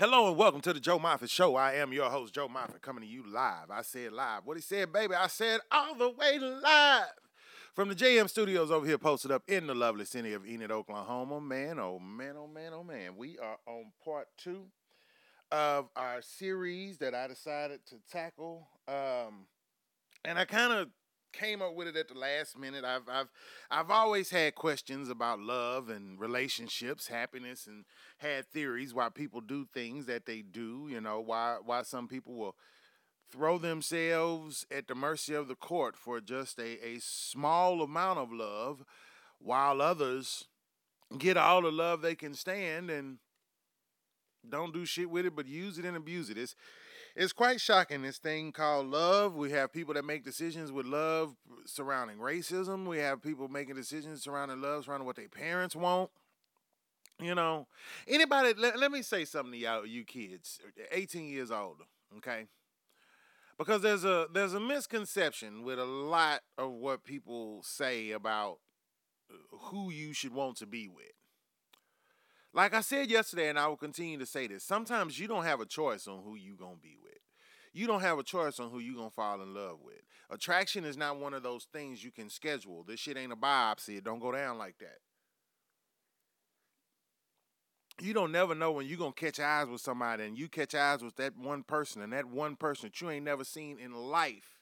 Hello and welcome to the Joe Moffett Show. I am your host, Joe Moffett, coming to you live. I said live. What he said, baby, I said all the way live. From the JM Studios over here, posted up in the lovely city of Enid, Oklahoma. Man, oh man, oh man, oh man. We are on part two of our series that I decided to tackle. Um, and I kind of came up with it at the last minute. I've I've I've always had questions about love and relationships, happiness, and had theories why people do things that they do. You know why why some people will throw themselves at the mercy of the court for just a, a small amount of love, while others get all the love they can stand and don't do shit with it, but use it and abuse it. It's it's quite shocking. This thing called love. We have people that make decisions with love surrounding racism. We have people making decisions surrounding love surrounding what their parents want. You know, anybody. Let, let me say something to y'all, you kids, 18 years older. Okay, because there's a there's a misconception with a lot of what people say about uh, who you should want to be with. Like I said yesterday, and I will continue to say this, sometimes you don't have a choice on who you're gonna be with. You don't have a choice on who you're gonna fall in love with. Attraction is not one of those things you can schedule. This shit ain't a biopsy. It don't go down like that. You don't never know when you're gonna catch eyes with somebody and you catch eyes with that one person and that one person that you ain't never seen in life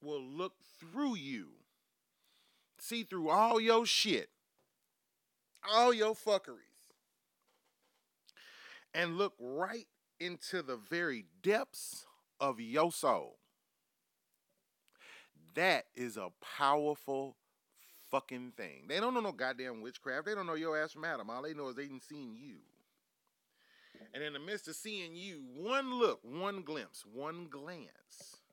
will look through you, see through all your shit all your fuckeries and look right into the very depths of your soul. That is a powerful fucking thing. They don't know no goddamn witchcraft. They don't know your ass from Adam. All they know is they didn't seen you. And in the midst of seeing you, one look, one glimpse, one glance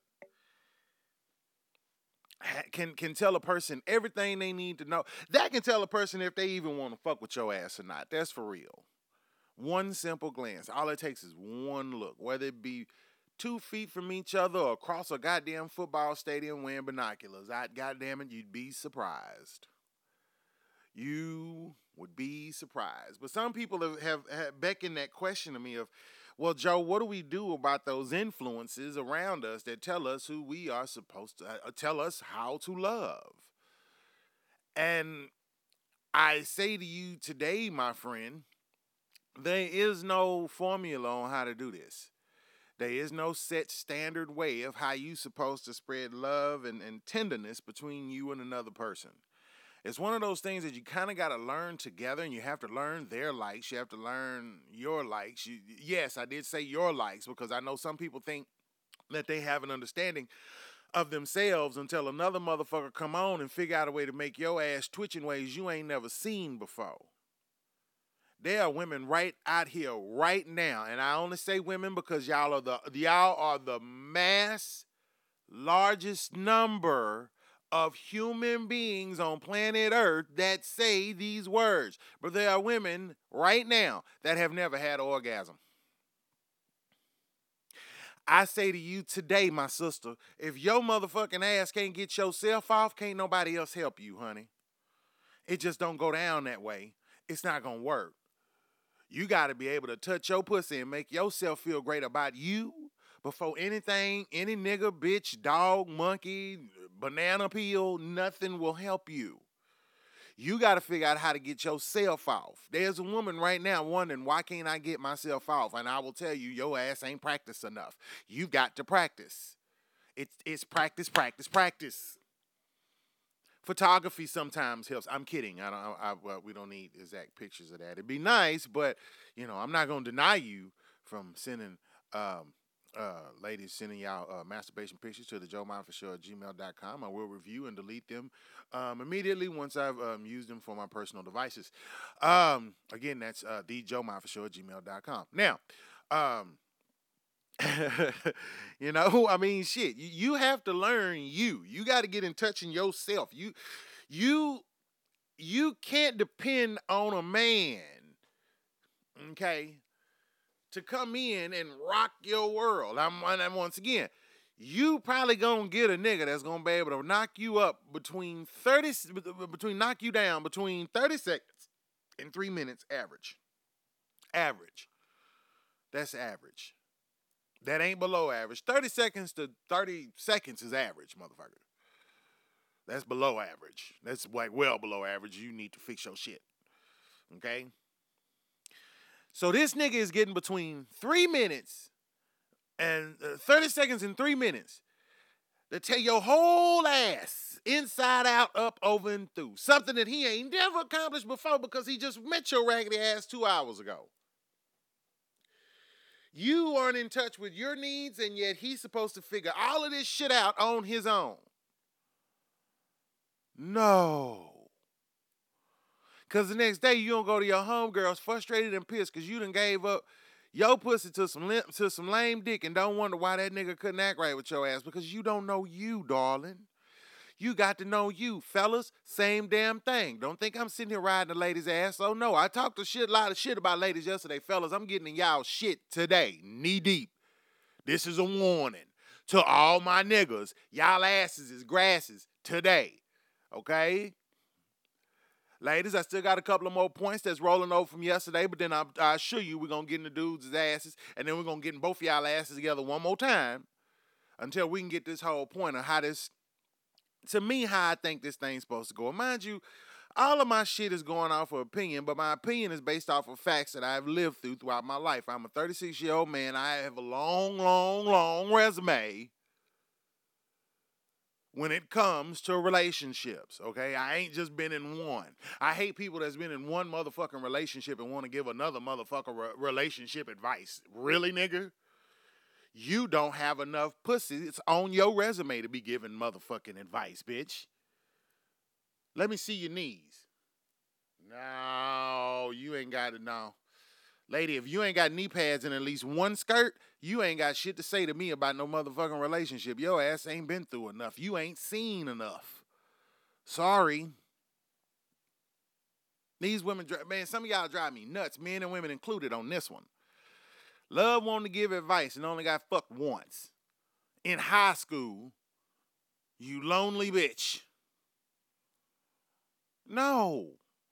can can tell a person everything they need to know. That can tell a person if they even want to fuck with your ass or not. That's for real. One simple glance. All it takes is one look, whether it be two feet from each other or across a goddamn football stadium wearing binoculars. I goddamn it, you'd be surprised. You would be surprised. But some people have, have, have beckoned that question to me of well, Joe, what do we do about those influences around us that tell us who we are supposed to uh, tell us how to love? And I say to you today, my friend, there is no formula on how to do this. There is no set standard way of how you're supposed to spread love and, and tenderness between you and another person it's one of those things that you kind of got to learn together and you have to learn their likes you have to learn your likes. You, yes i did say your likes because i know some people think that they have an understanding of themselves until another motherfucker come on and figure out a way to make your ass twitch in ways you ain't never seen before. There are women right out here right now and i only say women because y'all are the y'all are the mass largest number of human beings on planet Earth that say these words. But there are women right now that have never had an orgasm. I say to you today, my sister, if your motherfucking ass can't get yourself off, can't nobody else help you, honey. It just don't go down that way. It's not gonna work. You gotta be able to touch your pussy and make yourself feel great about you before anything, any nigga, bitch, dog, monkey, banana peel, nothing will help you. You got to figure out how to get yourself off. There's a woman right now wondering, why can't I get myself off? And I will tell you, your ass ain't practiced enough. You've got to practice. It's, it's practice, practice, practice. Photography sometimes helps. I'm kidding. I don't. I, I, we don't need exact pictures of that. It'd be nice, but you know, I'm not gonna deny you from sending um, uh, ladies sending y'all uh, masturbation pictures to the Joe Moffett Show at gmail.com. I will review and delete them um, immediately once I've um, used them for my personal devices. Um, again, that's uh, the Joe Moffett Show at gmail.com. Now, um, you know, I mean, shit, you, you have to learn you. You got to get in touch in yourself. You, you, you can't depend on a man. Okay, to come in and rock your world. I'm, and once again, you probably gonna get a nigga that's gonna be able to knock you up between 30 between knock you down between 30 seconds and three minutes average. Average. That's average. That ain't below average. 30 seconds to 30 seconds is average, motherfucker. That's below average. That's like well below average. You need to fix your shit. Okay? So this nigga is getting between three minutes and uh, 30 seconds and three minutes to tell your whole ass inside out, up, over, and through. Something that he ain't never accomplished before because he just met your raggedy ass two hours ago. You aren't in touch with your needs, and yet he's supposed to figure all of this shit out on his own. No. Because the next day you don't go to your homegirls frustrated and pissed because you done gave up your pussy to some limp, to some lame dick and don't wonder why that nigga couldn't act right with your ass because you don't know you, darling. You got to know you, fellas. Same damn thing. Don't think I'm sitting here riding the ladies' ass. Oh no, I talked a shit lot of shit about ladies yesterday, fellas. I'm getting in y'all shit today, knee deep. This is a warning to all my niggas. Y'all asses is grasses today. Okay? Ladies, I still got a couple of more points that's rolling over from yesterday, but then I, I assure you we're going to get in the dudes' asses, and then we're going to get in both of y'all asses together one more time until we can get this whole point of how this to me how I think this thing's supposed to go. Mind you, all of my shit is going off of opinion, but my opinion is based off of facts that I've lived through throughout my life. I'm a 36 year old man. I have a long, long, long resume when it comes to relationships, okay? I ain't just been in one. I hate people that's been in one motherfucking relationship and want to give another motherfucker re- relationship advice. Really, nigga? You don't have enough pussy. It's on your resume to be giving motherfucking advice, bitch. Let me see your knees. No, you ain't got it now. Lady, if you ain't got knee pads in at least one skirt, you ain't got shit to say to me about no motherfucking relationship. Your ass ain't been through enough. You ain't seen enough. Sorry. These women, man, some of y'all drive me nuts, men and women included on this one. Love wanting to give advice and only got fucked once. In high school, you lonely bitch. No,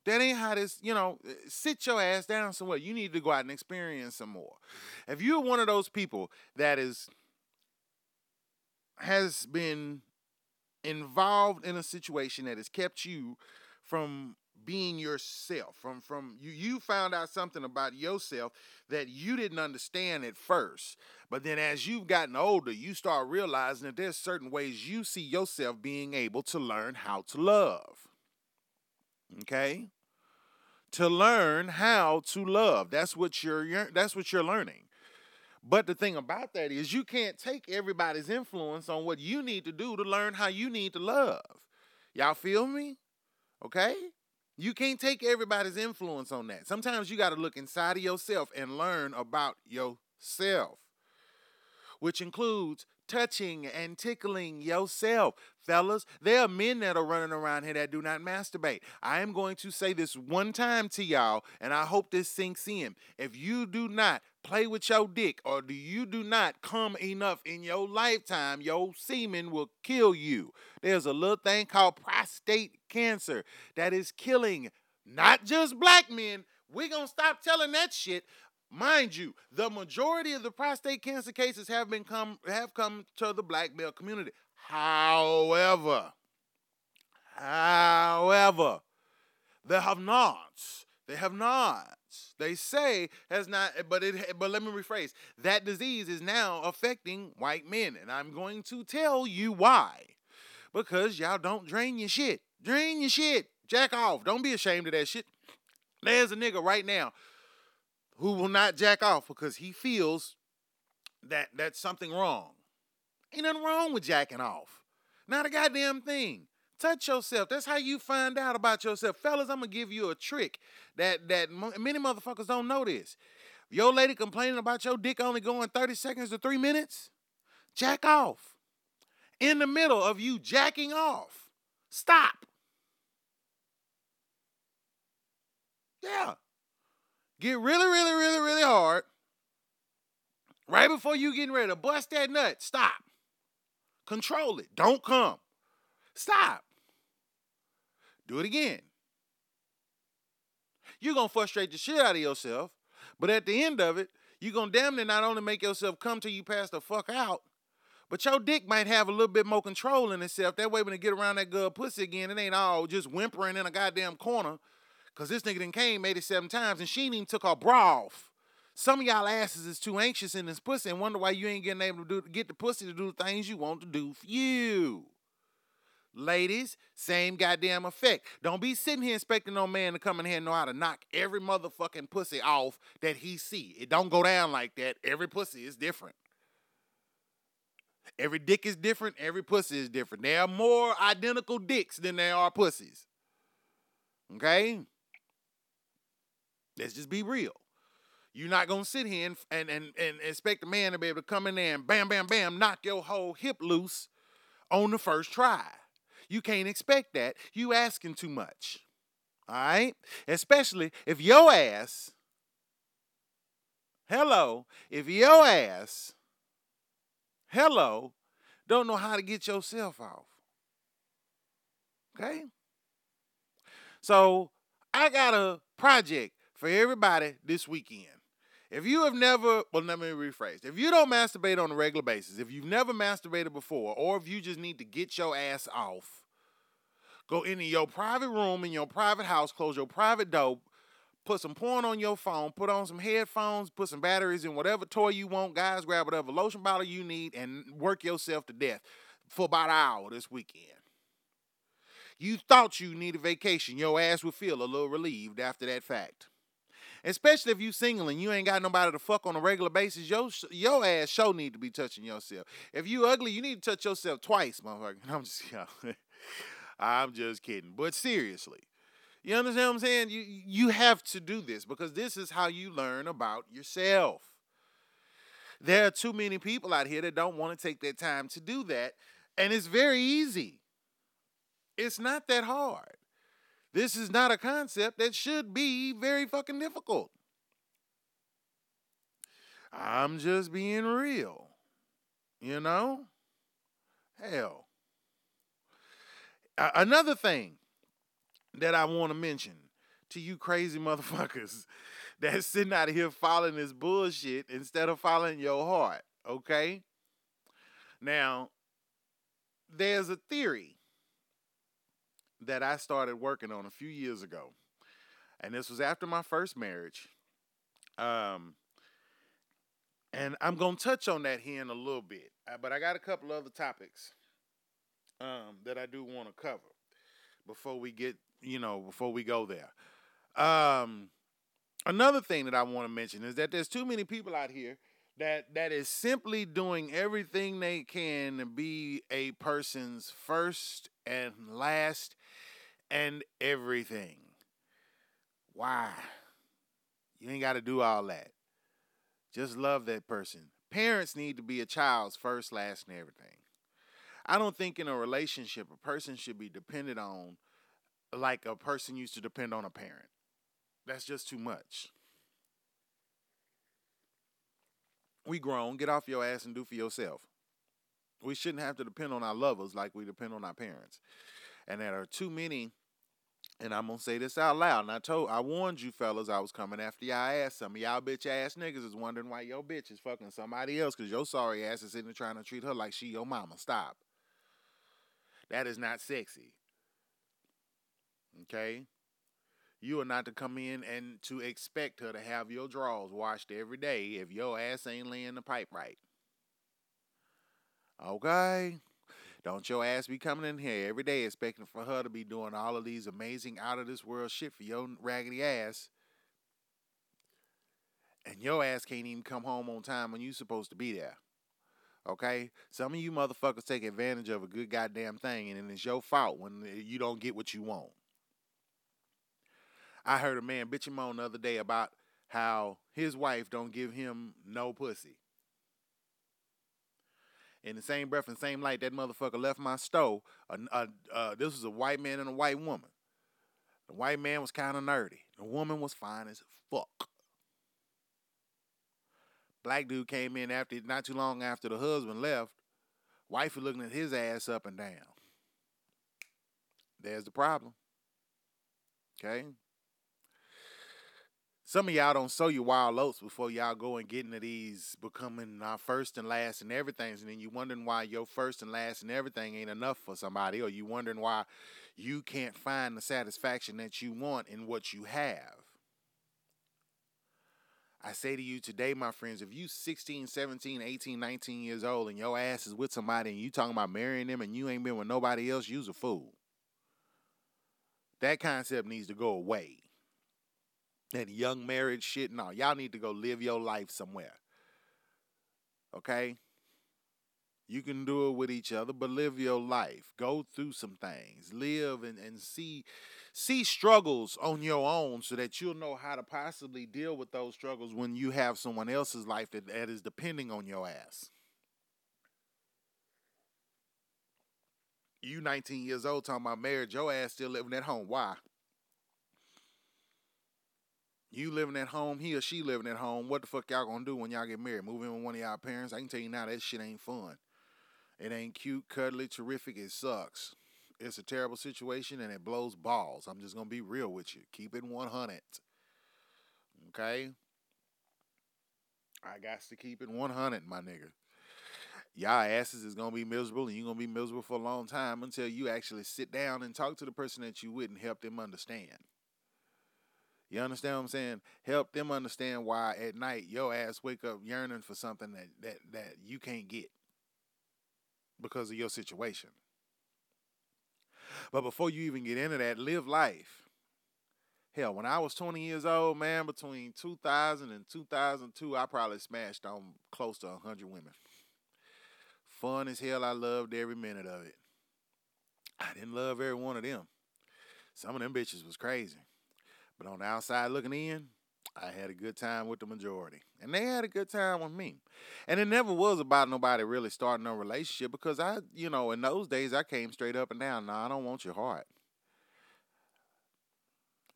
that ain't how this, you know, eh, sit your ass down somewhere. You need to go out and experience some more. If you're one of those people that is has been involved in a situation that has kept you from being yourself from from you you found out something about yourself that you didn't understand at first but then as you've gotten older you start realizing that there's certain ways you see yourself being able to learn how to love okay to learn how to love. That's what you're that's what you're learning. But the thing about that is you can't take everybody's influence on what you need to do to learn how you need to love. Y'all feel me? Okay? You can't take everybody's influence on that. Sometimes you got to look inside of yourself and learn about yourself, which includes touching and tickling yourself. Fellas, there are men that are running around here that do not masturbate. I am going to say this one time to y'all, and I hope this sinks in. If you do not play with your dick or do you do not come enough in your lifetime, your semen will kill you. There's a little thing called prostate cancer that is killing not just black men. We're going to stop telling that shit. Mind you, the majority of the prostate cancer cases have been come have come to the black male community. However, however, they have not. They have not. They say has not, but it. But let me rephrase. That disease is now affecting white men, and I'm going to tell you why. Because y'all don't drain your shit. Drain your shit. Jack off. Don't be ashamed of that shit. There's a nigga right now who will not jack off because he feels that that's something wrong. Ain't nothing wrong with jacking off. Not a goddamn thing. Touch yourself. That's how you find out about yourself. Fellas, I'm gonna give you a trick that that many motherfuckers don't know this. Your lady complaining about your dick only going 30 seconds to three minutes, jack off. In the middle of you jacking off. Stop. Yeah. Get really, really, really, really hard. Right before you getting ready to bust that nut, stop. Control it. Don't come. Stop. Do it again. You're to frustrate the shit out of yourself, but at the end of it, you're gonna damn near not only make yourself come till you pass the fuck out, but your dick might have a little bit more control in itself. That way, when it get around that good pussy again, it ain't all just whimpering in a goddamn corner. Cause this nigga done came 87 times and she even took her bra off. Some of y'all asses is too anxious in this pussy and wonder why you ain't getting able to do get the pussy to do the things you want to do for you. Ladies, same goddamn effect. Don't be sitting here expecting no man to come in here and know how to knock every motherfucking pussy off that he see. It don't go down like that. Every pussy is different. Every dick is different. Every pussy is different. There are more identical dicks than there are pussies. Okay? Let's just be real. You're not gonna sit here and, and, and, and expect a man to be able to come in there and bam, bam, bam, knock your whole hip loose on the first try. You can't expect that. You asking too much. All right? Especially if your ass, hello, if your ass, hello, don't know how to get yourself off. Okay? So I got a project for everybody this weekend. If you have never, well, let me rephrase. If you don't masturbate on a regular basis, if you've never masturbated before, or if you just need to get your ass off, go into your private room in your private house, close your private door, put some porn on your phone, put on some headphones, put some batteries in whatever toy you want, guys, grab whatever lotion bottle you need, and work yourself to death for about an hour this weekend. You thought you needed vacation, your ass would feel a little relieved after that fact. Especially if you single and you ain't got nobody to fuck on a regular basis, your your ass show need to be touching yourself. If you ugly, you need to touch yourself twice, motherfucker. I'm just, I'm just kidding. But seriously, you understand what I'm saying? You you have to do this because this is how you learn about yourself. There are too many people out here that don't want to take their time to do that, and it's very easy. It's not that hard. This is not a concept that should be very fucking difficult. I'm just being real. You know? Hell. Another thing that I want to mention to you crazy motherfuckers that's sitting out here following this bullshit instead of following your heart, okay? Now, there's a theory that I started working on a few years ago. And this was after my first marriage. Um, and I'm to touch on that here in a little bit. Uh, but I got a couple other topics um, that I do want to cover before we get, you know, before we go there. Um, another thing that I want to mention is that there's too many people out here that that is simply doing everything they can to be a person's first and last and everything. Why? You ain't got to do all that. Just love that person. Parents need to be a child's first, last, and everything. I don't think in a relationship a person should be dependent on like a person used to depend on a parent. That's just too much. We grown, get off your ass and do for yourself. We shouldn't have to depend on our lovers like we depend on our parents. And there are too many and I'm gonna say this out loud. And I told, I warned you fellas, I was coming after y'all ass. Some of y'all bitch ass niggas is wondering why your bitch is fucking somebody else because your sorry ass is sitting there trying to treat her like she your mama. Stop. That is not sexy. Okay? You are not to come in and to expect her to have your drawers washed every day if your ass ain't laying the pipe right. Okay? Don't your ass be coming in here every day expecting for her to be doing all of these amazing out of this world shit for your raggedy ass. And your ass can't even come home on time when you supposed to be there. Okay? Some of you motherfuckers take advantage of a good goddamn thing and it's your fault when uh, you don't get what you want. I heard a man bitching on the other day about how his wife don't give him no pussy. In the same breath and same light, that motherfucker left my stove. Uh, uh, uh, this was a white man and a white woman. The white man was kind of nerdy. The woman was fine as fuck. Black dude came in after not too long after the husband left. Wife was looking at his ass up and down. There's the problem. Okay. Some of y'all don't sow your wild oats before y'all go and get into these becoming our first and last and everything. And then you wondering why your first and last and everything ain't enough for somebody, or you wondering why you can't find the satisfaction that you want in what you have. I say to you today, my friends, if you 16, 17, 18, 19 years old and your ass is with somebody and you talking about marrying them and you ain't been with nobody else, you's a fool. That concept needs to go away that young marriage shit. No, y'all need to go live your life somewhere. Okay? You can do it with each other, but live your life. Go through some things. Live and, and see see struggles on your own so that you'll know how to possibly deal with those struggles when you have someone else's life that, that is depending on your ass. You 19 years old talking about marriage, your ass still living at home. Why? You living at home, he or she living at home. What the fuck y'all gonna do when y'all get married? Move in with one of y'all parents? I can tell you now that shit ain't fun. It ain't cute, cuddly, terrific. It sucks. It's a terrible situation and it blows balls. I'm just gonna be real with you. Keep it 100. Okay. I got to keep it 100, my nigga. Y'all asses is gonna be miserable and you're gonna be miserable for a long time until you actually sit down and talk to the person that you would and help them understand. You understand what I'm saying? Help them understand why at night your ass wake up yearning for something that that that you can't get because of your situation. But before you even get into that, live life. Hell, when I was 20 years old, man, between 2000 and 2002, I probably smashed on close to 100 women. Fun as hell. I loved every minute of it. I didn't love every one of them. Some of them bitches was crazy. But on the outside looking in, I had a good time with the majority. And they had a good time with me. And it never was about nobody really starting a relationship because I, you know, in those days I came straight up and down. No, I don't want your heart.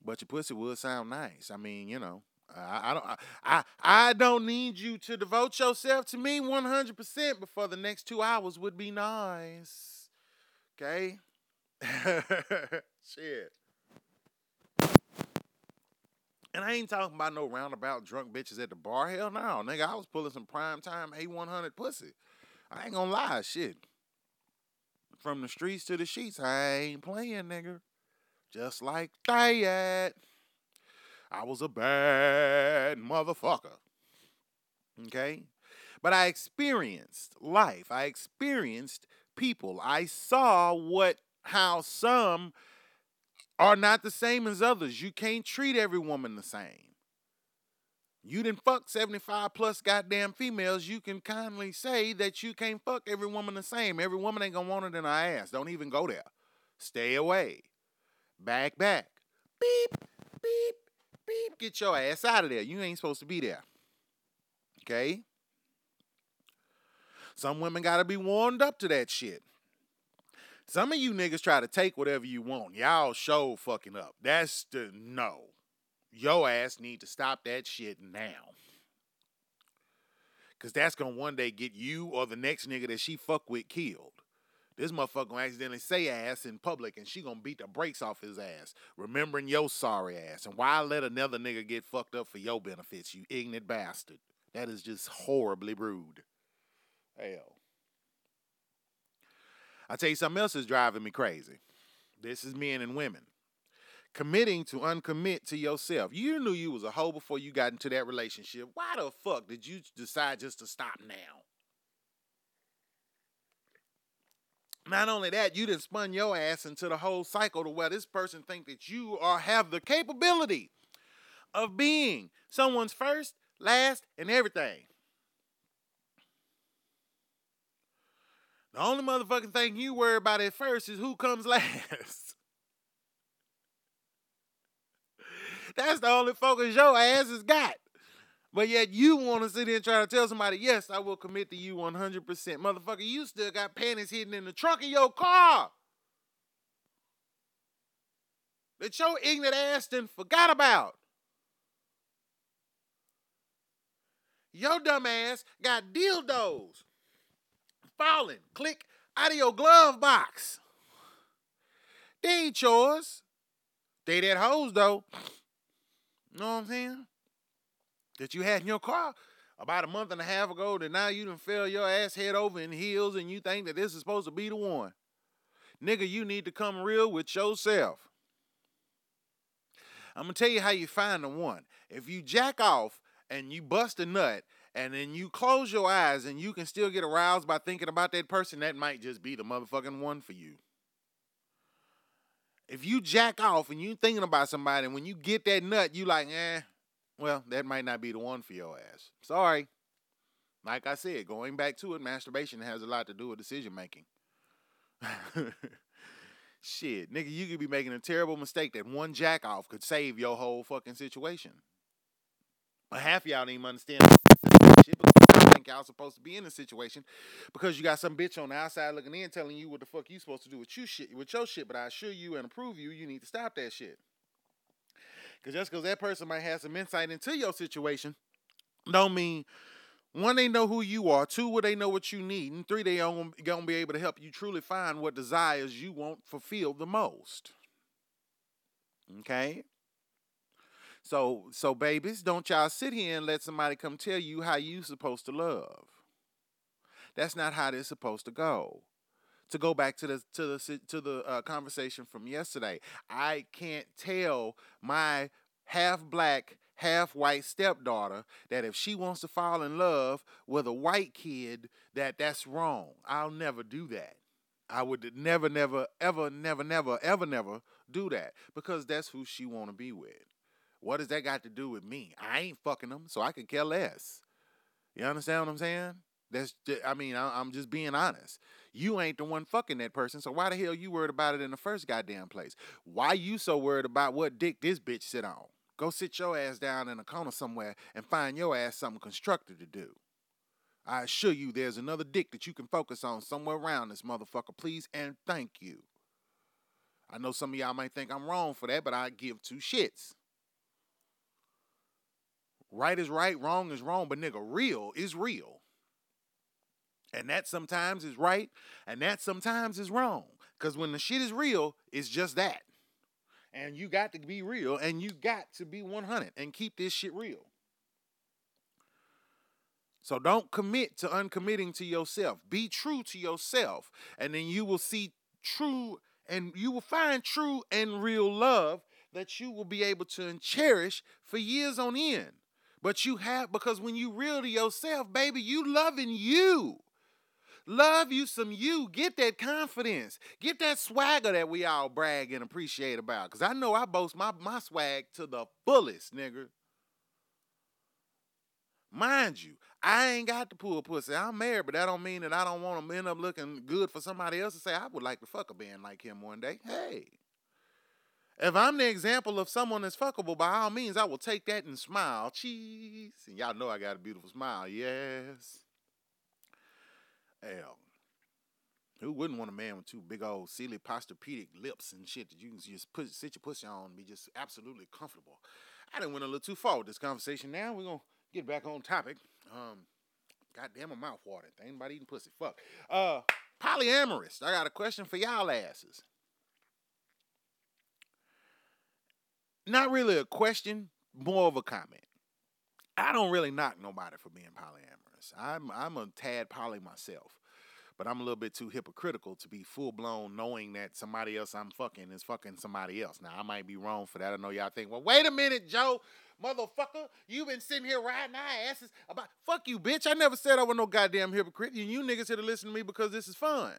But your pussy would sound nice. I mean, you know, I, I don't I, I don't need you to devote yourself to me 100% before the next 2 hours would be nice. Okay? Shit. And I ain't talking about no roundabout drunk bitches at the bar. Hell no, nigga. I was pulling some prime time A100 pussy. I ain't gonna lie, shit. From the streets to the sheets, I ain't playing, nigga. Just like that. I was a bad motherfucker. Okay? But I experienced life. I experienced people. I saw what, how some are not the same as others. You can't treat every woman the same. You didn't fuck 75 plus goddamn females. You can kindly say that you can't fuck every woman the same. Every woman ain't gonna want it in her ass. Don't even go there. Stay away. Back, back. Beep, beep, beep. Get your ass out of there. You ain't supposed to be there. Okay? Some women gotta be warmed up to that shit. Some of you niggas try to take whatever you want. Y'all show fucking up. That's the no. Yo ass need to stop that shit now. Cause that's gonna one day get you or the next nigga that she fuck with killed. This motherfucker gonna accidentally say ass in public and she gonna beat the brakes off his ass, remembering your sorry ass. And why let another nigga get fucked up for your benefits, you ignorant bastard? That is just horribly rude. Hell. I tell you something else is driving me crazy. This is men and women. Committing to uncommit to yourself. You knew you was a hoe before you got into that relationship. Why the fuck did you decide just to stop now? Not only that, you didn't spun your ass into the whole cycle to where this person think that you are have the capability of being someone's first, last, and everything. The only motherfucking thing you worry about at first is who comes last. That's the only focus your ass has got. But yet you want to sit there and try to tell somebody, yes, I will commit to you 100%. Motherfucker, you still got panties hidden in the trunk of your car. That your ignorant ass done forgot about. Your dumb ass got dildos falling. Click out of your glove box. They ain't yours. They that hoes though. Know what I'm saying? that you had in your car about a month and a half ago that now you done fell your ass head over in heels and you think that this is supposed to be the one. Nigga, you need to come real with yourself. I'm gonna tell you how you find the one. If you jack off and you bust a nut and then you close your eyes and you can still get aroused by thinking about that person, that might just be the motherfucking one for you. If you jack off and you thinking about somebody, and when you get that nut, you like, eh, well, that might not be the one for your ass. Sorry. Like I said, going back to it, masturbation has a lot to do with decision making. Shit, nigga, you could be making a terrible mistake that one jack off could save your whole fucking situation. But half y'all didn't even understand think y'all supposed to be in a situation because you got some bitch on the outside looking in telling you what the fuck you supposed to do with you shit with your shit. But I assure you and approve you, you need to stop that shit. Cause just because that person might have some insight into your situation, don't mean one, they know who you are. Two, will they know what you need. And three, they are gonna be able to help you truly find what desires you want fulfilled the most. Okay? So, so babies, don't y'all sit here and let somebody come tell you how you supposed to love. That's not how this supposed to go. To go back to the to the to the uh, conversation from yesterday, I can't tell my half black, half white stepdaughter that if she wants to fall in love with a white kid, that that's wrong. I'll never do that. I would never, never, ever, never, never, ever, never do that because that's who she want to be with. What does that got to do with me? I ain't fucking them, so I could care less. You understand what I'm saying? That's just, I mean, I, am just being honest. You ain't the one fucking that person, so why the hell you worried about it in the first goddamn place? Why you so worried about what dick this bitch sit on? Go sit your ass down in a corner somewhere and find your ass something constructive to do. I assure you there's another dick that you can focus on somewhere around this motherfucker, please and thank you. I know some of y'all might think I'm wrong for that, but I give two shits. Right is right, wrong is wrong, but nigga, real is real. And that sometimes is right, and that sometimes is wrong. Because when the shit is real, it's just that. And you got to be real, and you got to be 100 and keep this shit real. So don't commit to uncommitting to yourself. Be true to yourself, and then you will see true and you will find true and real love that you will be able to cherish for years on end. But you have, because when you real to yourself, baby, you loving you. Love you some you. Get that confidence. Get that swagger that we all brag and appreciate about. Because I know I boast my, my swag to the fullest, nigga. Mind you, I ain't got to pull pussy. I'm married, but that don't mean that I don't want to end up looking good for somebody else to say I would like to fuck a man like him one day. Hey. If I'm the example of someone that's fuckable, by all means, I will take that and smile. Cheese. And y'all know I got a beautiful smile. Yes. Hell. Who wouldn't want a man with two big old silly Posturepedic lips and shit that you can just put sit your pussy on and be just absolutely comfortable? I didn't went a little too far with this conversation. Now we're gonna get back on topic. Um, goddamn, my mouth watered. Ain't nobody eating pussy. Fuck. Uh, polyamorous. I got a question for y'all asses. Not really a question, more of a comment. I don't really knock nobody for being polyamorous. I'm I'm a tad poly myself, but I'm a little bit too hypocritical to be full blown knowing that somebody else I'm fucking is fucking somebody else. Now I might be wrong for that. I know y'all think, well, wait a minute, Joe, motherfucker, you been sitting here riding our asses about fuck you, bitch. I never said I was no goddamn hypocrite. And you niggas here to listen to me because this is fun.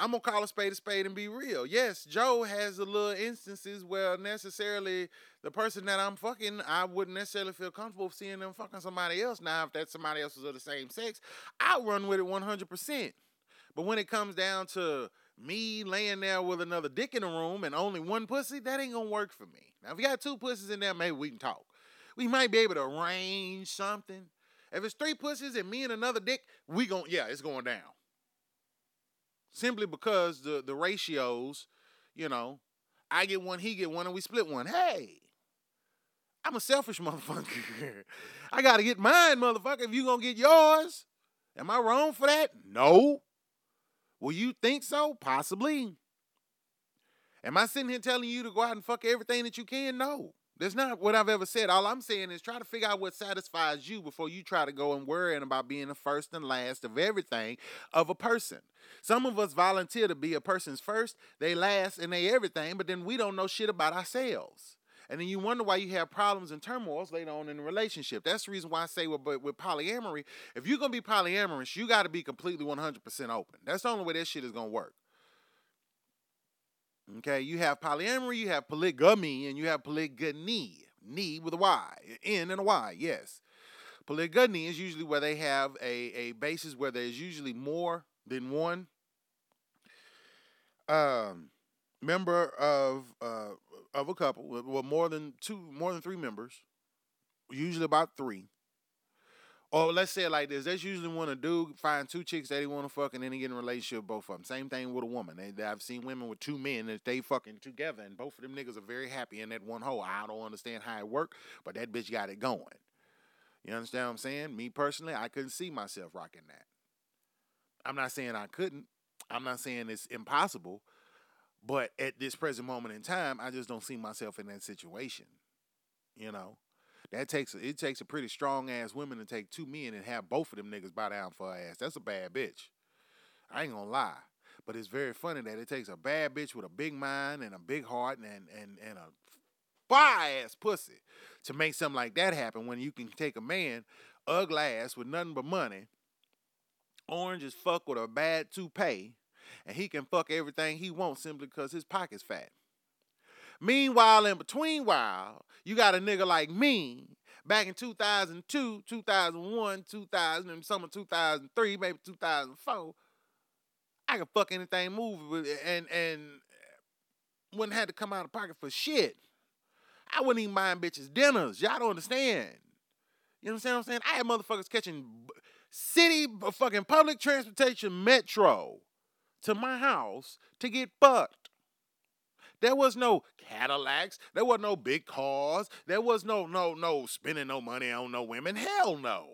I'm gonna call a spade a spade and be real. Yes, Joe has a little instances where necessarily the person that I'm fucking, I wouldn't necessarily feel comfortable seeing them fucking somebody else. Now, if that somebody else was of the same sex, I'll run with it 100%. But when it comes down to me laying there with another dick in the room and only one pussy, that ain't gonna work for me. Now, if you got two pussies in there, maybe we can talk. We might be able to arrange something. If it's three pussies and me and another dick, we gon' yeah, it's going down simply because the the ratios, you know, I get one, he get one, and we split one. Hey, I'm a selfish motherfucker. I gotta get mine, motherfucker. If you gonna get yours, am I wrong for that? No. Well, you think so? Possibly. Am I sitting here telling you to go out and fuck everything that you can? No. That's not what I've ever said. All I'm saying is try to figure out what satisfies you before you try to go and worrying about being the first and last of everything of a person. Some of us volunteer to be a person's first, they last, and they everything, but then we don't know shit about ourselves. And then you wonder why you have problems and turmoils later on in the relationship. That's the reason why I say with, with polyamory, if you're going to be polyamorous, you got to be completely 100% open. That's the only way that shit is going to work. Okay, you have polyamory, you have polygamy, and you have polygamy. Knee with a Y, N and a Y, yes. Polygamy is usually where they have a, a basis where there's usually more than one um, member of uh, of a couple, well, more than two, more than three members, usually about three. Or let's say it like this: That's usually when a dude find two chicks that he want to fuck, and then he get in a relationship with both of them. Same thing with a woman. I've seen women with two men that they fucking together, and both of them niggas are very happy in that one hole. I don't understand how it work, but that bitch got it going. You understand what I'm saying? Me personally, I couldn't see myself rocking that. I'm not saying I couldn't. I'm not saying it's impossible, but at this present moment in time, I just don't see myself in that situation. You know. That takes it takes a pretty strong ass woman to take two men and have both of them niggas bow down for her ass. That's a bad bitch. I ain't gonna lie. But it's very funny that it takes a bad bitch with a big mind and a big heart and and and a fire ass pussy to make something like that happen when you can take a man, ugly ass with nothing but money, orange as fuck with a bad toupee, and he can fuck everything he wants simply because his pocket's fat. Meanwhile, in between while, you got a nigga like me back in 2002, 2001, 2000, and some of 2003, maybe 2004. I could fuck anything move and and wouldn't have to come out of pocket for shit. I wouldn't even mind bitches dinners. Y'all don't understand. You know what I'm saying? I had motherfuckers catching city fucking public transportation metro to my house to get fucked. There was no Cadillacs. There was no big cars. There was no no no spending no money on no women. Hell no.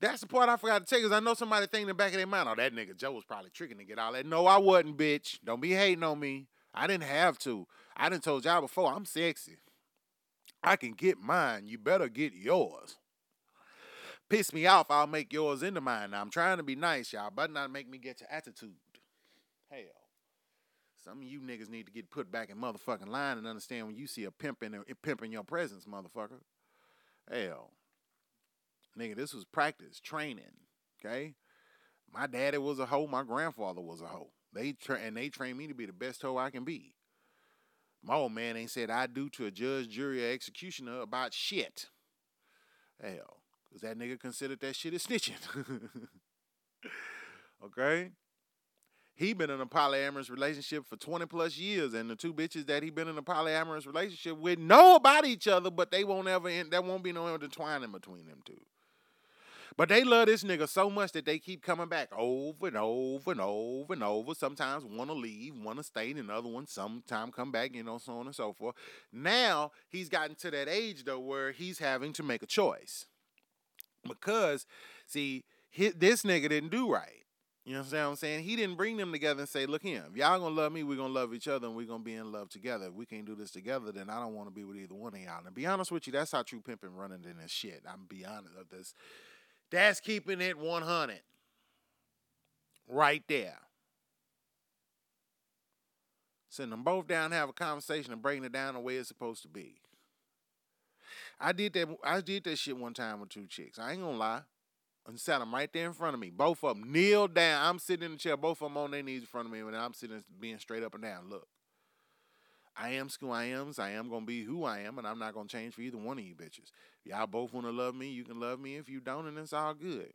That's the part I forgot to tell because I know somebody think in the back of their mind, oh, that nigga Joe was probably tricking to get all that. No, I wasn't, bitch. Don't be hating on me. I didn't have to. I didn't told y'all before, I'm sexy. I can get mine. You better get yours. Piss me off, I'll make yours into mine. Now, I'm trying to be nice, y'all, but not make me get your attitude. Hell. Some of you niggas need to get put back in motherfucking line and understand when you see a pimp in, a, pimp in your presence, motherfucker. Hell. Nigga, this was practice, training, okay? My daddy was a hoe, my grandfather was a hoe. They tra- and they trained me to be the best hoe I can be. My old man ain't said I do to a judge, jury, or executioner about shit. Hell, because that nigga considered that shit as snitching. okay? He been in a polyamorous relationship for 20 plus years and the two bitches that he been in a polyamorous relationship with know about each other but they won't ever end there won't be no intertwining between them two. But they love this nigga so much that they keep coming back over and over and over and over. Sometimes want to leave want to stay and another one sometime come back you know so on and so forth. Now he's gotten to that age though where he's having to make a choice. Because see this nigga didn't do right you know what I'm saying? He didn't bring them together and say, look here, if y'all gonna love me, we're gonna love each other and we're gonna be in love together. If we can't do this together, then I don't wanna be with either one of y'all. And be honest with you, that's how true pimping running in this shit. I'm be honest of this. That's keeping it 100. Right there. Send them both down, have a conversation, and bring it down the way it's supposed to be. I did that. I did that shit one time with two chicks. I ain't gonna lie and sat them right there in front of me. Both of them kneel down. I'm sitting in the chair. Both of them on their knees in front of me, and I'm sitting being straight up and down. Look, I am who I am. I am gonna be who I am, and I'm not gonna change for either one of you bitches. Y'all both want to love me. You can love me. If you don't, and it's all good.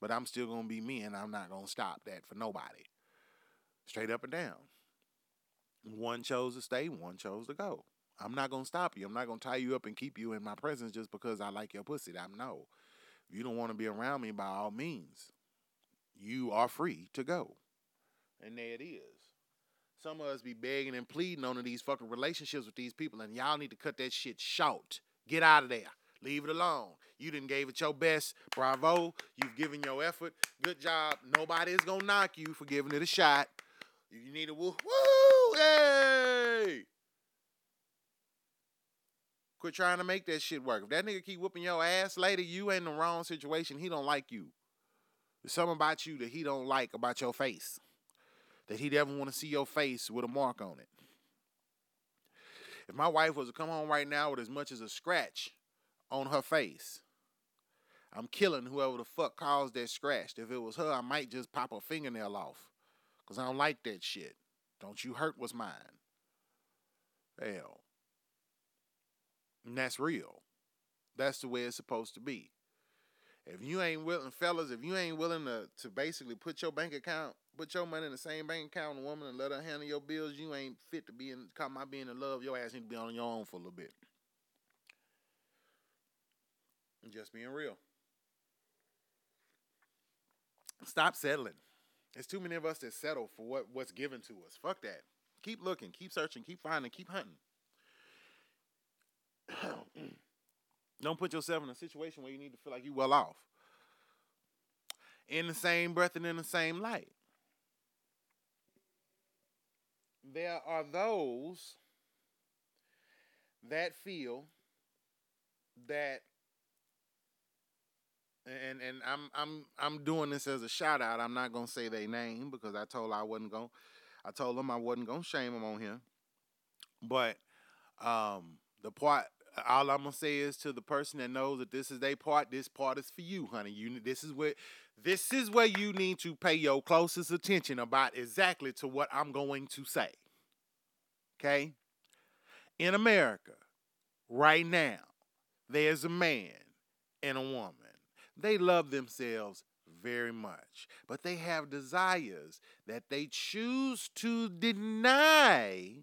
But I'm still gonna be me, and I'm not gonna stop that for nobody. Straight up and down. One chose to stay. One chose to go. I'm not gonna stop you. I'm not gonna tie you up and keep you in my presence just because I like your pussy. I'm no. If you don't want to be around me, by all means, you are free to go. And there it is. Some of us be begging and pleading on these fucking relationships with these people, and y'all need to cut that shit short. Get out of there. Leave it alone. You didn't gave it your best. Bravo. You've given your effort. Good job. Nobody is gonna knock you for giving it a shot. You need a woo. Woo! Hey! Quit trying to make that shit work. If that nigga keep whooping your ass later, you ain't in the wrong situation. He don't like you. There's something about you that he don't like about your face. That he never want to see your face with a mark on it. If my wife was to come home right now with as much as a scratch on her face, I'm killing whoever the fuck caused that scratch. If it was her, I might just pop a fingernail off. Cause I don't like that shit. Don't you hurt what's mine. Hell. And that's real. That's the way it's supposed to be. If you ain't willing, fellas, if you ain't willing to, to basically put your bank account, put your money in the same bank account a woman and let her handle your bills, you ain't fit to be in, call my being in love. Your ass need to be on your own for a little bit. Just being real. Stop settling. There's too many of us that settle for what, what's given to us. Fuck that. Keep looking, keep searching, keep finding, keep hunting. Don't put yourself in a situation where you need to feel like you well off. In the same breath and in the same light. There are those that feel that and and I'm I'm I'm doing this as a shout out. I'm not gonna say their name because I told I wasn't gonna I told them I wasn't gonna shame them on here. But um the part all I'm gonna say is to the person that knows that this is their part, this part is for you, honey. You this is where this is where you need to pay your closest attention about exactly to what I'm going to say. Okay? In America, right now, there's a man and a woman. They love themselves very much, but they have desires that they choose to deny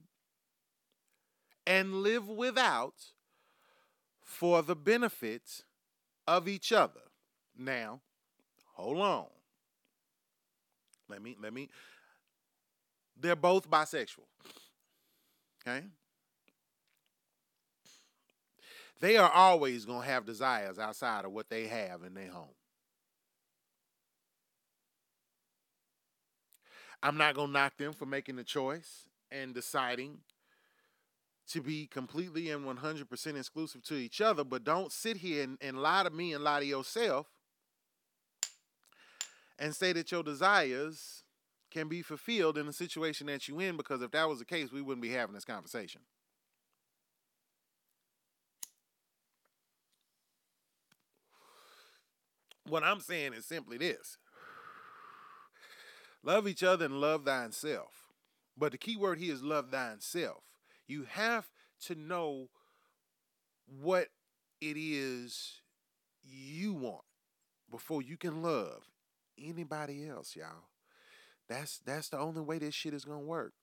and live without for the benefits of each other. Now, hold on. Let me let me they're both bisexual. Okay? They are always going to have desires outside of what they have in their home. I'm not going to knock them for making the choice and deciding to be completely and 100% exclusive to each other, but don't sit here and, and lie to me and lie to yourself and say that your desires can be fulfilled in the situation that you're in because if that was the case, we wouldn't be having this conversation. What I'm saying is simply this. Love each other and love thyself. But the key word here is love thyself. You have to know what it is you want before you can love anybody else, y'all. That's that's the only way this shit is gonna work.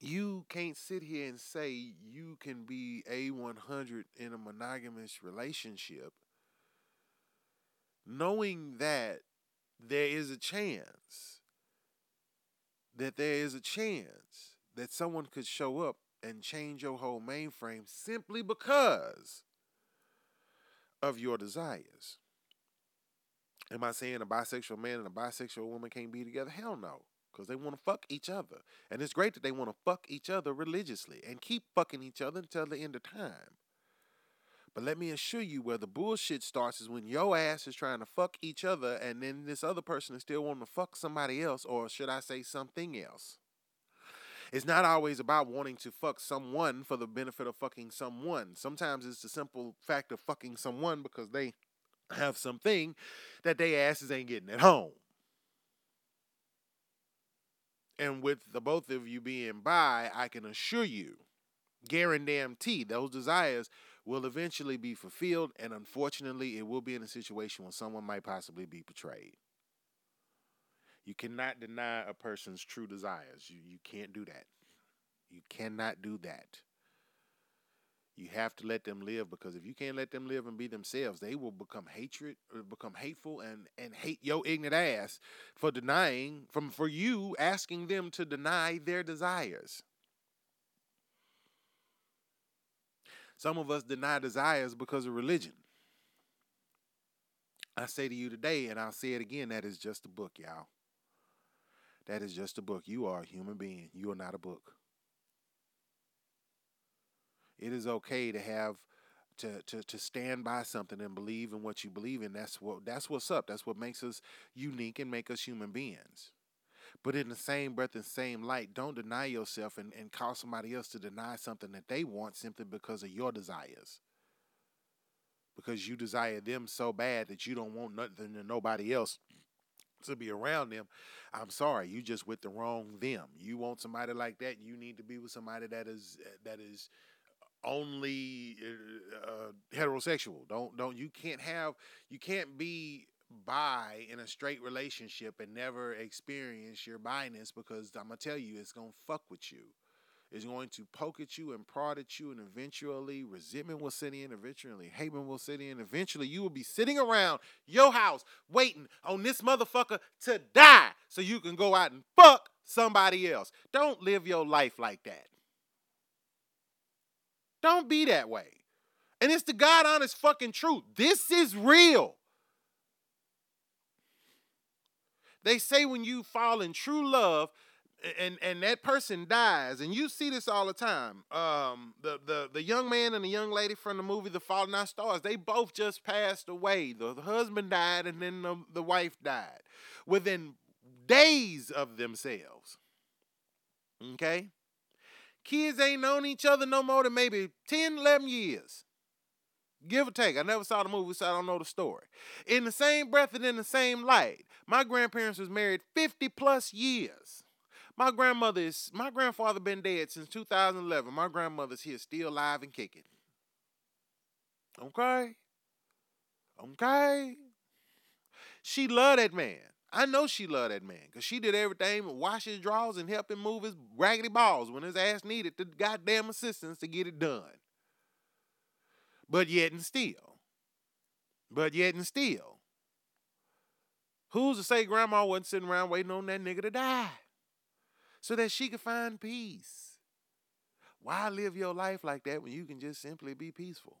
You can't sit here and say you can be a 100 in a monogamous relationship knowing that there is a chance that there is a chance that someone could show up and change your whole mainframe simply because of your desires. Am I saying a bisexual man and a bisexual woman can't be together? Hell no. Because they want to fuck each other. And it's great that they want to fuck each other religiously and keep fucking each other until the end of time. But let me assure you where the bullshit starts is when your ass is trying to fuck each other and then this other person is still wanting to fuck somebody else, or should I say something else? It's not always about wanting to fuck someone for the benefit of fucking someone. Sometimes it's the simple fact of fucking someone because they have something that they asses ain't getting at home. And with the both of you being by, I can assure you, guarantee those desires will eventually be fulfilled, and unfortunately, it will be in a situation where someone might possibly be betrayed. You cannot deny a person's true desires. You you can't do that. You cannot do that. You have to let them live because if you can't let them live and be themselves, they will become hatred or become hateful and and hate your ignorant ass for denying from for you asking them to deny their desires. Some of us deny desires because of religion. I say to you today, and I'll say it again, that is just a book, y'all. That is just a book. You are a human being. You are not a book. It is okay to have to, to to stand by something and believe in what you believe in. That's what that's what's up. That's what makes us unique and make us human beings. But in the same breath and same light, don't deny yourself and, and cause somebody else to deny something that they want simply because of your desires. Because you desire them so bad that you don't want nothing to nobody else to be around them. I'm sorry, you just with the wrong them. You want somebody like that, you need to be with somebody that is that is only uh, uh, heterosexual. Don't don't you can't have you can't be bi in a straight relationship and never experience your biness because I'm gonna tell you it's gonna fuck with you. It's going to poke at you and prod at you, and eventually resentment will sit in. Eventually, hatred will sit in. Eventually, you will be sitting around your house waiting on this motherfucker to die so you can go out and fuck somebody else. Don't live your life like that. Don't be that way. And it's the God honest fucking truth. This is real. They say when you fall in true love and and that person dies, and you see this all the time. Um, the the the young man and the young lady from the movie The Fault in Our Stars, they both just passed away. The, the husband died, and then the, the wife died within days of themselves. Okay? Kids ain't known each other no more than maybe 10, 11 years. Give or take. I never saw the movie, so I don't know the story. In the same breath and in the same light, my grandparents was married 50 plus years. My grandmother is my grandfather been dead since 2011. My grandmother's here still alive and kicking. Okay? Okay? She loved that man. I know she loved that man because she did everything, wash his drawers and help him move his raggedy balls when his ass needed the goddamn assistance to get it done. But yet and still, but yet and still, who's to say grandma wasn't sitting around waiting on that nigga to die so that she could find peace? Why live your life like that when you can just simply be peaceful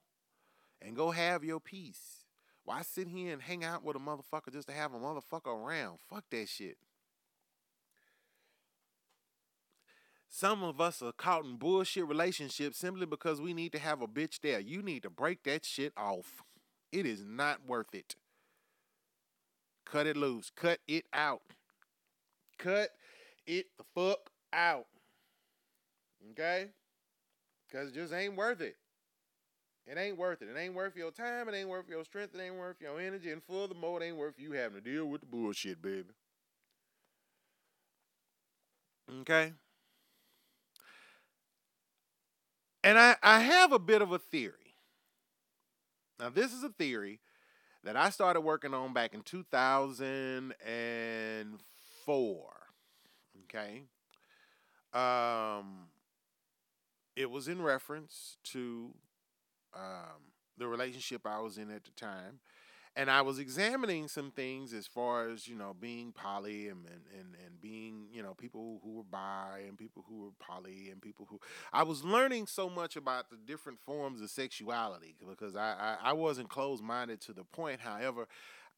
and go have your peace? Why sit here and hang out with a motherfucker just to have a motherfucker around? Fuck that shit. Some of us are caught in bullshit relationships simply because we need to have a bitch there. You need to break that shit off. It is not worth it. Cut it loose. Cut it out. Cut it the fuck out. Okay? Because it just ain't worth it. It ain't worth it. It ain't worth your time. It ain't worth your strength. It ain't worth your energy. And furthermore, it ain't worth you having to deal with the bullshit, baby. Okay? And I, I have a bit of a theory. Now, this is a theory that I started working on back in 2004. Okay? Um, it was in reference to um, the relationship I was in at the time. And I was examining some things as far as, you know, being poly and, and, and, and being, you know, people who were bi and people who were poly and people who. I was learning so much about the different forms of sexuality because I, I, I wasn't closed minded to the point. However,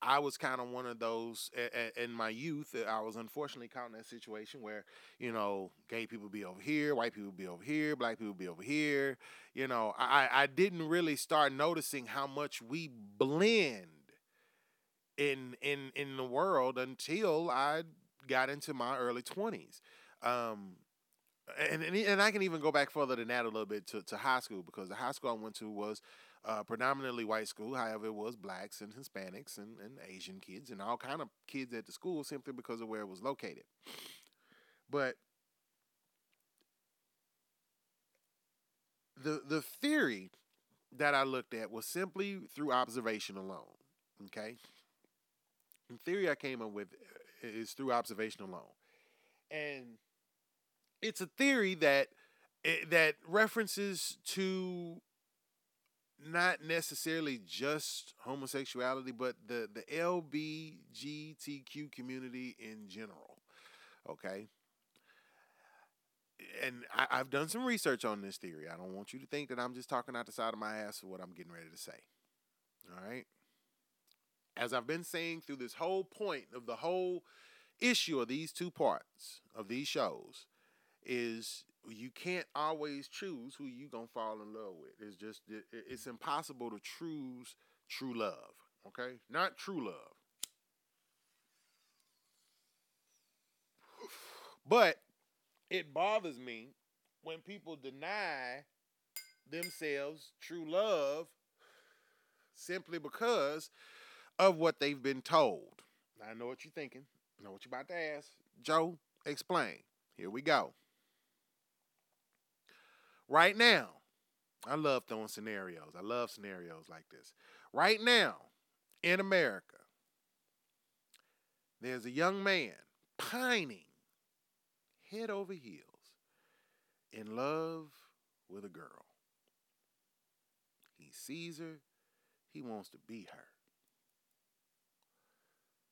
I was kind of one of those in my youth. I was unfortunately caught in that situation where, you know, gay people be over here, white people be over here, black people be over here. You know, I, I didn't really start noticing how much we blend in in in the world until I got into my early twenties. Um, and, and and I can even go back further than that a little bit to, to high school because the high school I went to was uh, predominantly white school. However, it was blacks and Hispanics and, and Asian kids and all kind of kids at the school simply because of where it was located. But the the theory that I looked at was simply through observation alone. Okay. The theory I came up with uh, is through observation alone. And it's a theory that eh, that references to not necessarily just homosexuality, but the the LBGTQ community in general. Okay. And I, I've done some research on this theory. I don't want you to think that I'm just talking out the side of my ass for what I'm getting ready to say. All right. As I've been saying through this whole point of the whole issue of these two parts of these shows, is you can't always choose who you gonna fall in love with. It's just it, it's mm-hmm. impossible to choose true love. Okay, not true love. But it bothers me when people deny themselves true love simply because of what they've been told. I know what you're thinking. I know what you're about to ask. Joe, explain. Here we go. Right now, I love throwing scenarios. I love scenarios like this. Right now, in America, there's a young man pining head over heels in love with a girl. He sees her, he wants to be her.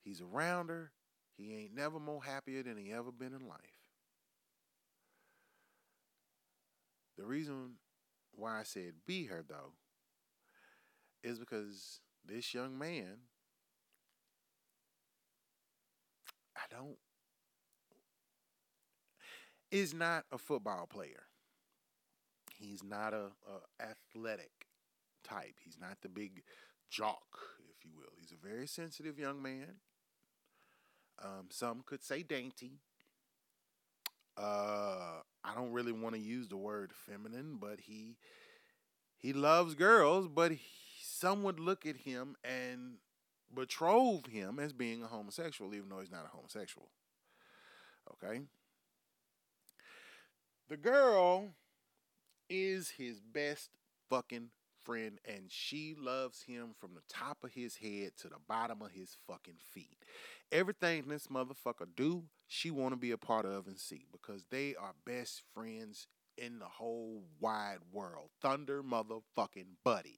He's around her, he ain't never more happier than he ever been in life. The reason why I said be her though is because this young man I don't is not a football player. He's not a, a athletic type. He's not the big jock, if you will. He's a very sensitive young man. Um, some could say dainty. Uh, I don't really want to use the word feminine, but he he loves girls, but he, some would look at him and betrothed him as being a homosexual, even though he's not a homosexual. Okay. The girl is his best fucking friend, and she loves him from the top of his head to the bottom of his fucking feet. Everything this motherfucker do, she want to be a part of and see because they are best friends in the whole wide world. Thunder motherfucking buddies.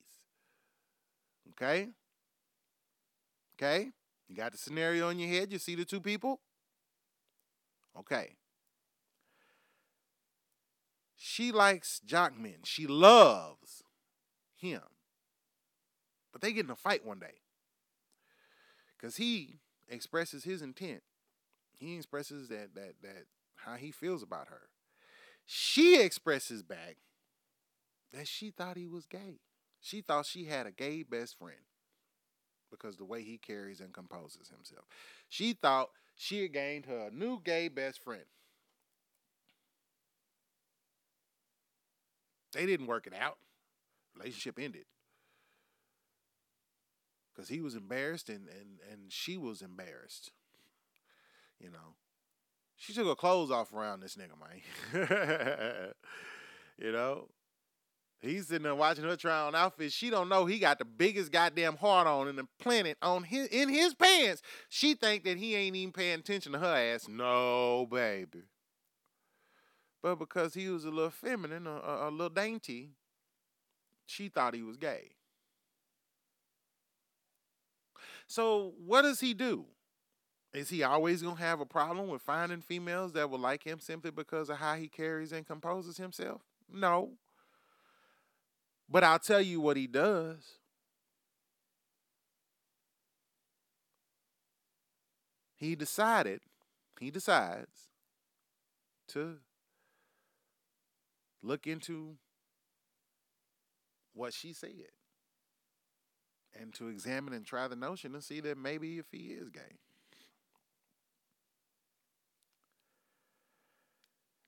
Okay? Okay? You got the scenario in your head. You see the two people? Okay. She likes Jockman. She loves him. But they get in a fight one day. Because he expresses his intent. He expresses that that that how he feels about her. She expresses back that she thought he was gay. She thought she had a gay best friend because the way he carries and composes himself. She thought she had gained her new gay best friend. They didn't work it out. Relationship ended. Cause he was embarrassed and, and, and she was embarrassed. You know. She took her clothes off around this nigga, man. you know? He's sitting there watching her try on outfits. She don't know he got the biggest goddamn heart on in the planet on his in his pants. She think that he ain't even paying attention to her ass. No, baby. But because he was a little feminine, a, a, a little dainty, she thought he was gay. So what does he do? Is he always gonna have a problem with finding females that will like him simply because of how he carries and composes himself? No. But I'll tell you what he does. He decided, he decides to look into what she said and to examine and try the notion and see that maybe if he is gay.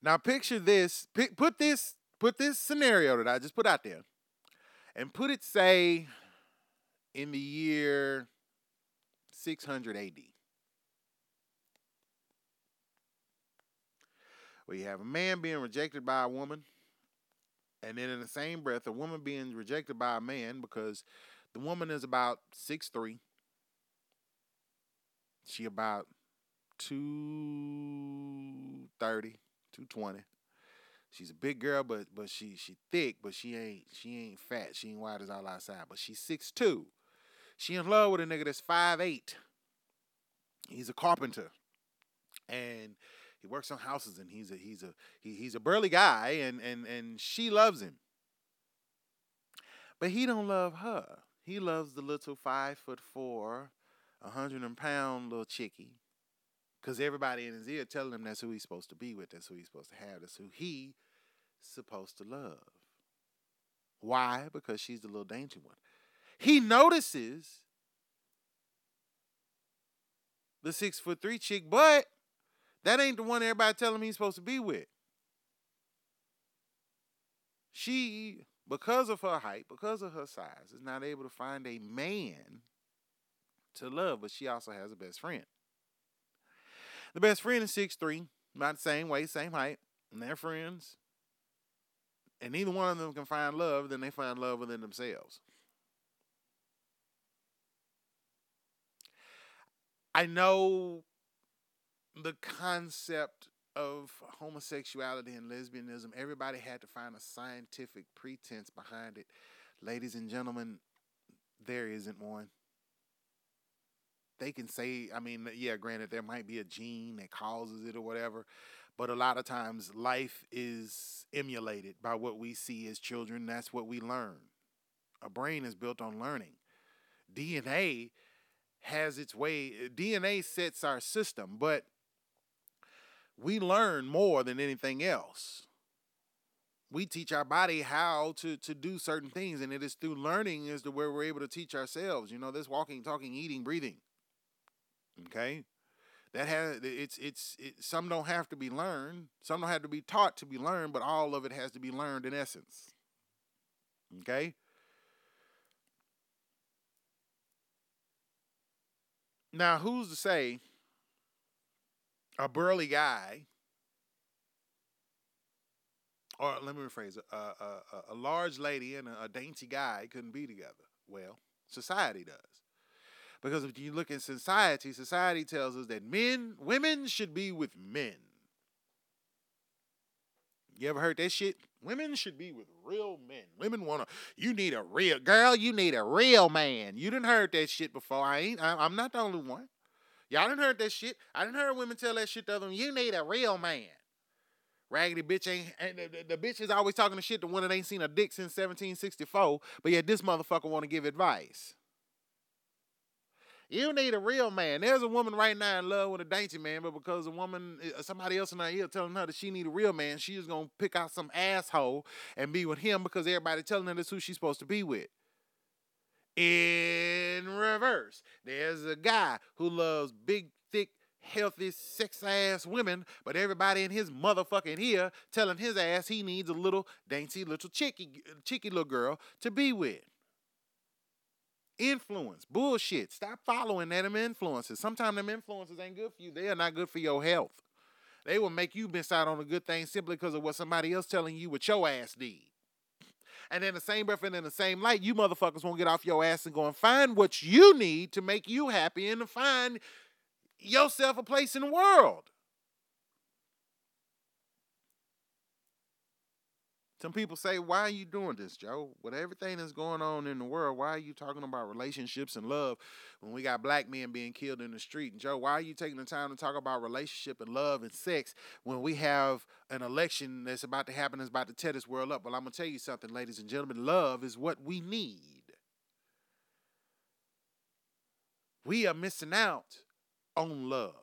Now picture this, put this put this scenario that I just put out there and put it say in the year 600 AD. You have a man being rejected by a woman and then in the same breath, a woman being rejected by a man because the woman is about six three. She about 230, 220. She's a big girl, but but she she thick, but she ain't she ain't fat. She ain't wide as all outside. But she's six two. She in love with a nigga that's five eight. He's a carpenter. And he works on houses and he's a he's a he, he's a burly guy and and and she loves him. But he don't love her. He loves the little five foot four, a hundred and pound little chickie. Cause everybody in his ear telling him that's who he's supposed to be with, that's who he's supposed to have, that's who he's supposed to love. Why? Because she's the little dainty one. He notices the six foot three chick, but that ain't the one everybody telling him he's supposed to be with. She, because of her height, because of her size, is not able to find a man to love, but she also has a best friend. The best friend is six three, not the same weight, same height, and they're friends. And neither one of them can find love, then they find love within themselves. I know the concept of homosexuality and lesbianism, everybody had to find a scientific pretense behind it. Ladies and gentlemen, there isn't one. They can say, I mean, yeah, granted, there might be a gene that causes it or whatever, but a lot of times life is emulated by what we see as children. That's what we learn. A brain is built on learning. DNA has its way, eh, DNA sets our system, but we learn more than anything else. We teach our body how to to do certain things, and it is through learning as to where we're able to teach ourselves. You know, this walking, talking, eating, breathing. Okay, that has it's it's it, some don't have to be learned, some don't have to be taught to be learned, but all of it has to be learned in essence. Okay. Now, who's to say a burly guy, or let me rephrase it, a, a, a large lady and a, a dainty guy couldn't be together? Well, society does. Because if you look at society, society tells us that men, women should be with men. You ever heard that shit? Women should be with real men. Women wanna. You need a real girl. You need a real man. You didn't heard that shit before. I ain't. I, I'm not the only one. Y'all didn't heard that shit. I didn't heard women tell that shit to them. You need a real man. Raggedy bitch ain't. And the, the, the bitch is always talking to shit. The one that ain't seen a dick since 1764. But yet this motherfucker want to give advice. You need a real man. There's a woman right now in love with a dainty man, but because a woman, uh, somebody else in her ear telling her that she need a real man, she's gonna pick out some asshole and be with him because everybody telling her that's who she's supposed to be with. In reverse, there's a guy who loves big, thick, healthy, sex ass women, but everybody in his motherfucking ear telling his ass he needs a little dainty, little chicky, chicky little girl to be with influence, bullshit. Stop following them influences. Sometimes them influences ain't good for you. They are not good for your health. They will make you miss out on a good thing simply because of what somebody else telling you what your ass need. And then the same breath and in the same light, you motherfuckers won't get off your ass and go and find what you need to make you happy and to find yourself a place in the world. Some people say, Why are you doing this, Joe? With everything that's going on in the world, why are you talking about relationships and love when we got black men being killed in the street? And Joe, why are you taking the time to talk about relationship and love and sex when we have an election that's about to happen that's about to tear this world up? Well, I'm to tell you something, ladies and gentlemen. Love is what we need. We are missing out on love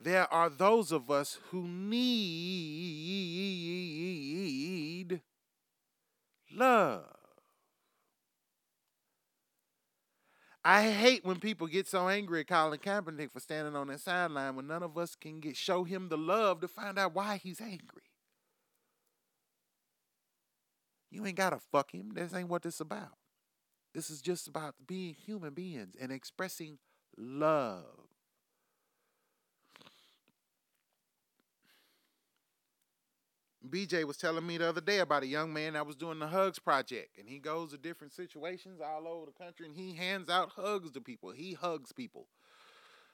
there are those of us who need love. I hate when people get so angry at Colin Kaepernick for standing on that sideline when none of us can get show him the love to find out why he's angry. You ain't gotta fuck him. This ain't what this about. This is just about being human beings and expressing love. BJ was telling me the other day about a young man that was doing the Hugs Project, and he goes to different situations all over the country and he hands out hugs to people. He hugs people.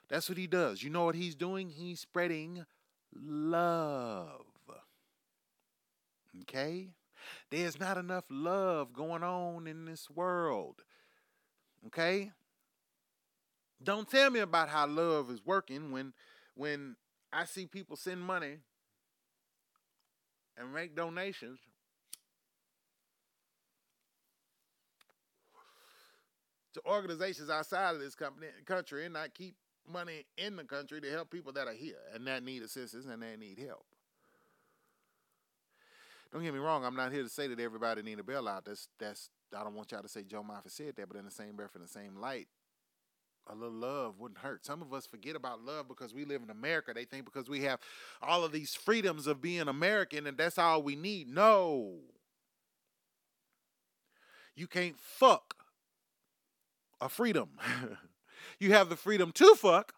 That's what he does. You know what he's doing? He's spreading love. Okay? There's not enough love going on in this world. Okay? Don't tell me about how love is working when when I see people send money and make donations to organizations outside of this company, country and not keep money in the country to help people that are here and that need assistance and that need help. Don't get me wrong. I'm not here to say that everybody need a bailout. That's that's. I don't want y'all to say Joe Moffett said that, but in the same breath, in the same light, a little love wouldn't hurt. Some of us forget about love because we live in America. They think because we have all of these freedoms of being American and that's all we need. No. You can't fuck a freedom. you have the freedom to fuck,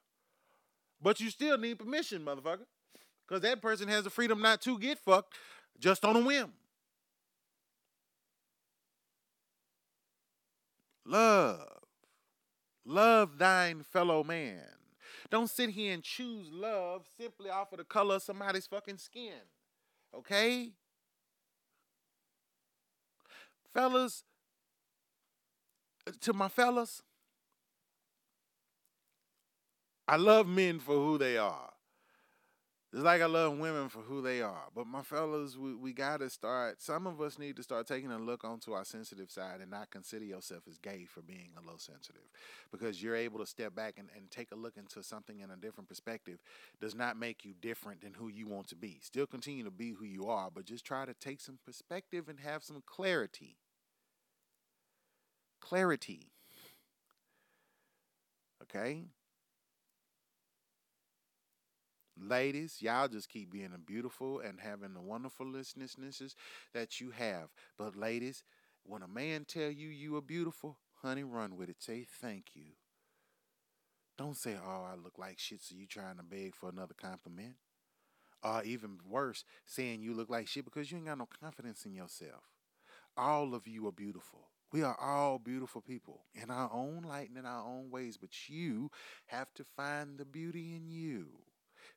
but you still need permission, motherfucker. Because that person has the freedom not to get fucked just on a whim. Love. Love thine fellow man. Don't sit here and choose love simply off of the color of somebody's fucking skin. Okay? Fellas, to my fellas, I love men for who they are. It's like I love women for who they are. But my fellas, we, we gotta start some of us need to start taking a look onto our sensitive side and not consider yourself as gay for being a little sensitive. Because you're able to step back and, and take a look into something in a different perspective does not make you different than who you want to be. Still continue to be who you are, but just try to take some perspective and have some clarity. Clarity. Okay? Ladies, y'all just keep being beautiful and having the wonderful listenesses that you have. But ladies, when a man tell you you are beautiful, honey, run with it. Say thank you. Don't say, oh, I look like shit, so you trying to beg for another compliment. Or even worse, saying you look like shit because you ain't got no confidence in yourself. All of you are beautiful. We are all beautiful people in our own light and in our own ways, but you have to find the beauty in you.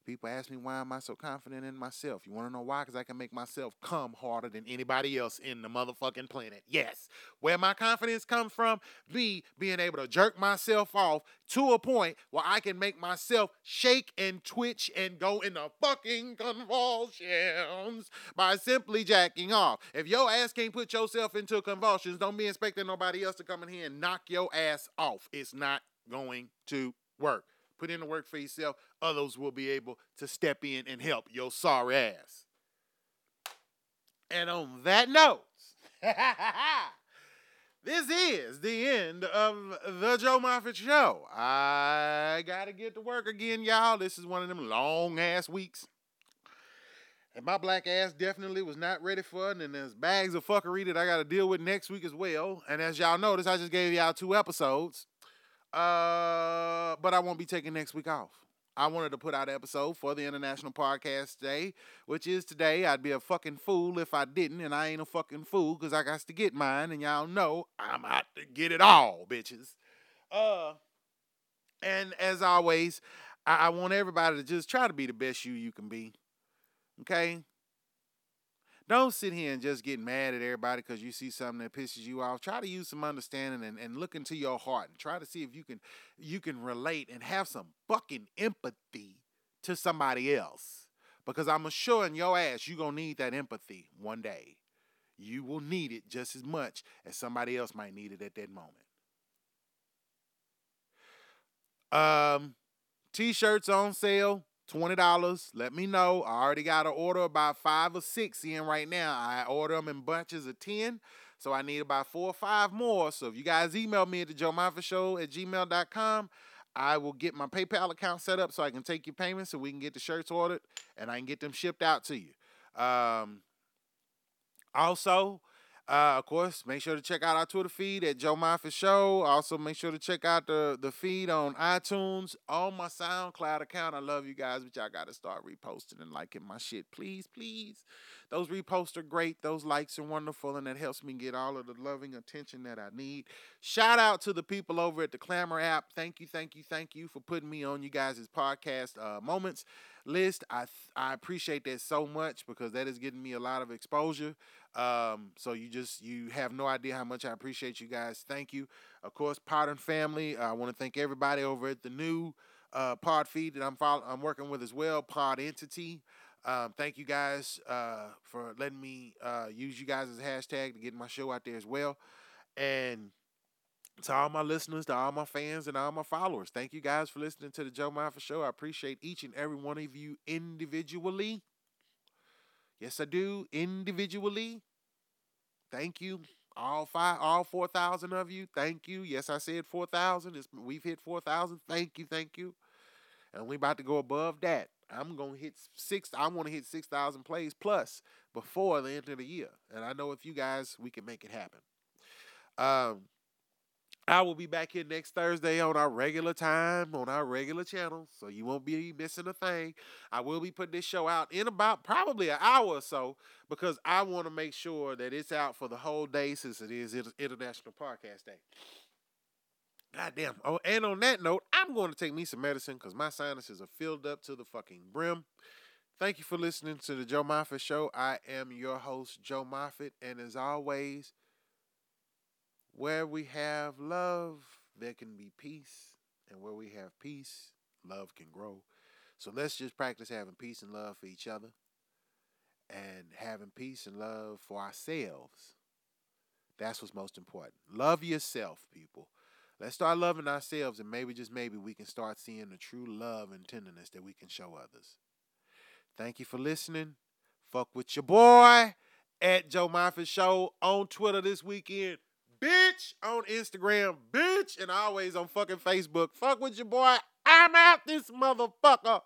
People ask me why am I so confident in myself? You want to know why? Because I can make myself come harder than anybody else in the motherfucking planet. Yes. Where my confidence comes from, me being able to jerk myself off to a point where I can make myself shake and twitch and go into fucking convulsions by simply jacking off. If your ass can't put yourself into convulsions, don't be expecting nobody else to come in here and knock your ass off. It's not going to work. Put in the work for yourself. Others will be able to step in and help your sorry ass. And on that note, this is the end of the Joe Moffett Show. I gotta get to work again, y'all. This is one of them long ass weeks. And my black ass definitely was not ready for it. And there's bags of fuckery that I got to deal with next week as well. And as y'all notice, I just gave y'all two episodes. Uh, but I won't be taking next week off. I wanted to put out an episode for the International Podcast Day, which is today. I'd be a fucking fool if I didn't, and I ain't a fucking fool because I got to get mine, and y'all know I'm out to get it all, bitches. Uh, and as always, I, I want everybody to just try to be the best you you can be. Okay, don't sit here and just get mad at everybody because you see something that pisses you off. Try to use some understanding and, and look into your heart and try to see if you can you can relate and have some fucking empathy to somebody else. Because I'm assuring your ass you're gonna need that empathy one day. You will need it just as much as somebody else might need it at that moment. Um, t-shirts on sale $20. Let me know. I already got an order about five or six in right now. I order them in bunches of 10. So I need about four or five more. So if you guys email me at the Joe Moffett Show at gmail.com, I will get my PayPal account set up so I can take your payments so we can get the shirts ordered and I can get them shipped out to you. Um, also, uh, of course, make sure to check out our Twitter feed at Joe Moffett Show. Also, make sure to check out the, the feed on iTunes, on my SoundCloud account. I love you guys, but y'all got to start reposting and liking my shit. Please, please. Those reposts are great. Those likes are wonderful, and that helps me get all of the loving attention that I need. Shout out to the people over at the Clammr app. Thank you, thank you, thank you for putting me on you guys' podcast uh, moments list. I I appreciate that so much because that is getting me a lot of exposure. Um, so you just you have no idea how much I appreciate you guys. Thank you. Of course, and Family. I want to thank everybody over at the new uh, Pod feed that I'm follow- I'm working with as well. Pod Entity. Um, thank you guys uh, for letting me uh, use you guys as a hashtag to get my show out there as well. And to all my listeners, to all my fans, and all my followers, thank you guys for listening to the Joe Moffett Show. I appreciate each and every one of you individually. Yes, I do. Individually. Thank you. All five, all four thousand of you. Thank you. Yes, I said four thousand. We've hit four thousand. Thank you. Thank you. And we about to go above that. I'm gonna hit six. I want to hit six thousand plays plus before the end of the year. And I know if you guys, we can make it happen. Um, I will be back here next Thursday on our regular time on our regular channel, so you won't be missing a thing. I will be putting this show out in about probably an hour or so because I want to make sure that it's out for the whole day since it is International Podcast Day. God damn. Oh, and on that note, I'm going to take me some medicine because my sinuses are filled up to the fucking brim. Thank you for listening to the Joe Moffett Show. I am your host, Joe Moffett, and as always, where we have love, there can be peace, and where we have peace, love can grow. So let's just practice having peace and love for each other and having peace and love for ourselves. That's what's most important. Love yourself, people. Let's start loving ourselves, and maybe, just maybe, we can start seeing the true love and tenderness that we can show others. Thank you for listening. Fuck with your boy at Joe Moffett Show on Twitter this weekend. Bitch on Instagram, bitch, and always on fucking Facebook. Fuck with your boy. I'm out this motherfucker.